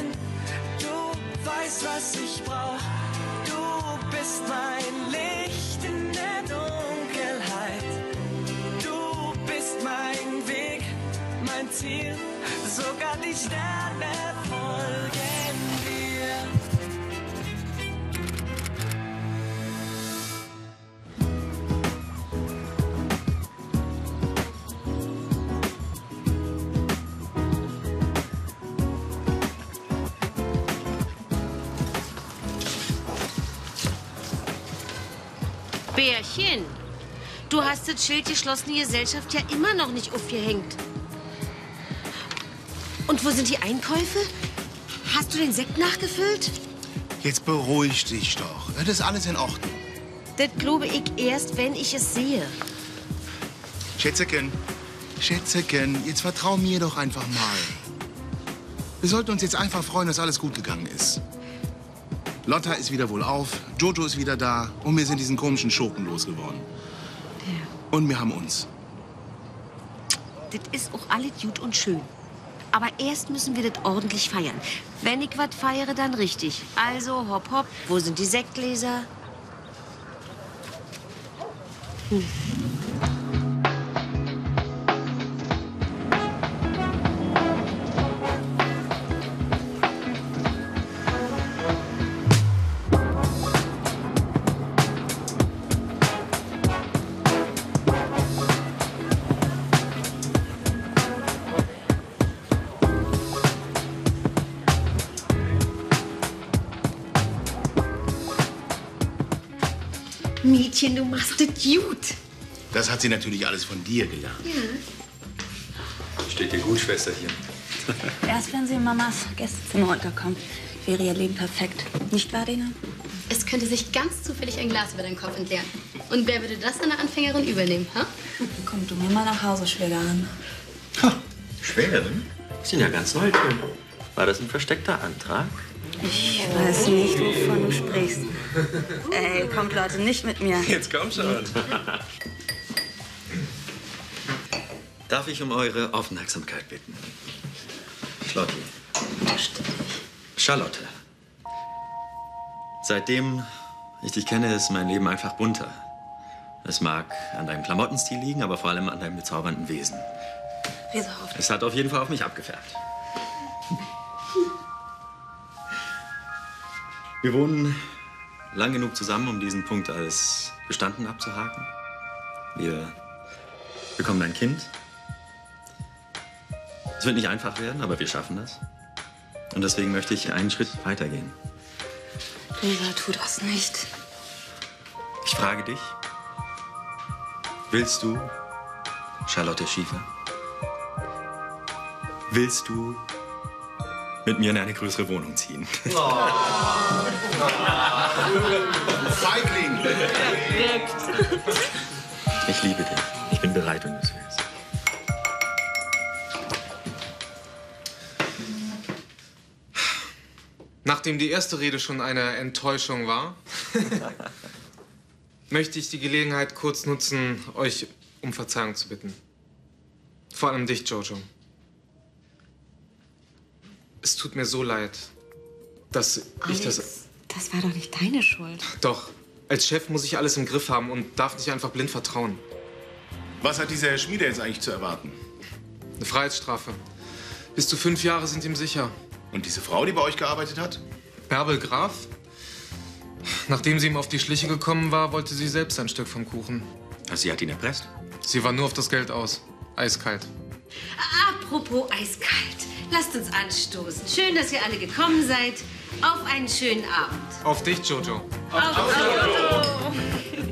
hin. Du weißt, was ich brauch. Du bist mein Licht in der Dunkelheit. Du bist mein Weg, mein Ziel, sogar die Sterne. Bärchen, du hast das Schild geschlossene Gesellschaft ja immer noch nicht aufgehängt. Und wo sind die Einkäufe? Hast du den Sekt nachgefüllt? Jetzt beruhig dich doch. Das ist alles in Ordnung. Das glaube ich erst, wenn ich es sehe. Schätzeken, Schätzeken, jetzt vertrau mir doch einfach mal. Wir sollten uns jetzt einfach freuen, dass alles gut gegangen ist. Lotta ist wieder wohlauf, Jojo ist wieder da und wir sind diesen komischen Schurken losgeworden. Und wir haben uns. Das ist auch alles gut und schön. Aber erst müssen wir das ordentlich feiern. Wenn ich was feiere, dann richtig. Also, hopp, hopp. Wo sind die Sektgläser? Hm. Mädchen, du machst das gut. Das hat sie natürlich alles von dir gelernt. Steht dir gut, Schwesterchen. Erst wenn sie in Mamas Gästezimmer unterkommt, wäre ihr Leben perfekt. Nicht wahr, Dina? Es könnte sich ganz zufällig ein Glas über deinen Kopf entleeren. Und wer würde das einer Anfängerin übernehmen, ha? Komm du mir mal nach Hause, Schwägerin. Schwägerin? Sind ja ganz neutral. War das ein versteckter Antrag? Ich weiß nicht, wovon du sprichst. Ey, kommt Leute, nicht mit mir. Jetzt komm schon. Darf ich um eure Aufmerksamkeit bitten? Schlotti. Charlotte. Seitdem ich dich kenne, ist mein Leben einfach bunter. Es mag an deinem Klamottenstil liegen, aber vor allem an deinem bezaubernden Wesen. Es hat auf jeden Fall auf mich abgefärbt. Wir wohnen lang genug zusammen, um diesen Punkt als bestanden abzuhaken. Wir bekommen ein Kind. Es wird nicht einfach werden, aber wir schaffen das. Und deswegen möchte ich einen Schritt weitergehen. Lisa, tu das nicht. Ich frage dich, willst du Charlotte Schiefer? Willst du mit mir in eine größere Wohnung ziehen? Feigling! Ich liebe dich. Ich bin bereit, wenn du es willst. Nachdem die erste Rede schon eine Enttäuschung war, möchte ich die Gelegenheit kurz nutzen, euch um Verzeihung zu bitten. Vor allem dich, Jojo. Es tut mir so leid, dass ich das... Alex, das war doch nicht deine Schuld. Doch, als Chef muss ich alles im Griff haben und darf nicht einfach blind vertrauen. Was hat dieser Herr Schmieder jetzt eigentlich zu erwarten? Eine Freiheitsstrafe. Bis zu fünf Jahre sind ihm sicher. Und diese Frau, die bei euch gearbeitet hat? Bärbel Graf? Nachdem sie ihm auf die Schliche gekommen war, wollte sie selbst ein Stück vom Kuchen. Also sie hat ihn erpresst? Sie war nur auf das Geld aus. Eiskalt. Apropos eiskalt. Lasst uns anstoßen. Schön, dass ihr alle gekommen seid. Auf einen schönen Abend. Auf dich, Jojo. Auf Jojo.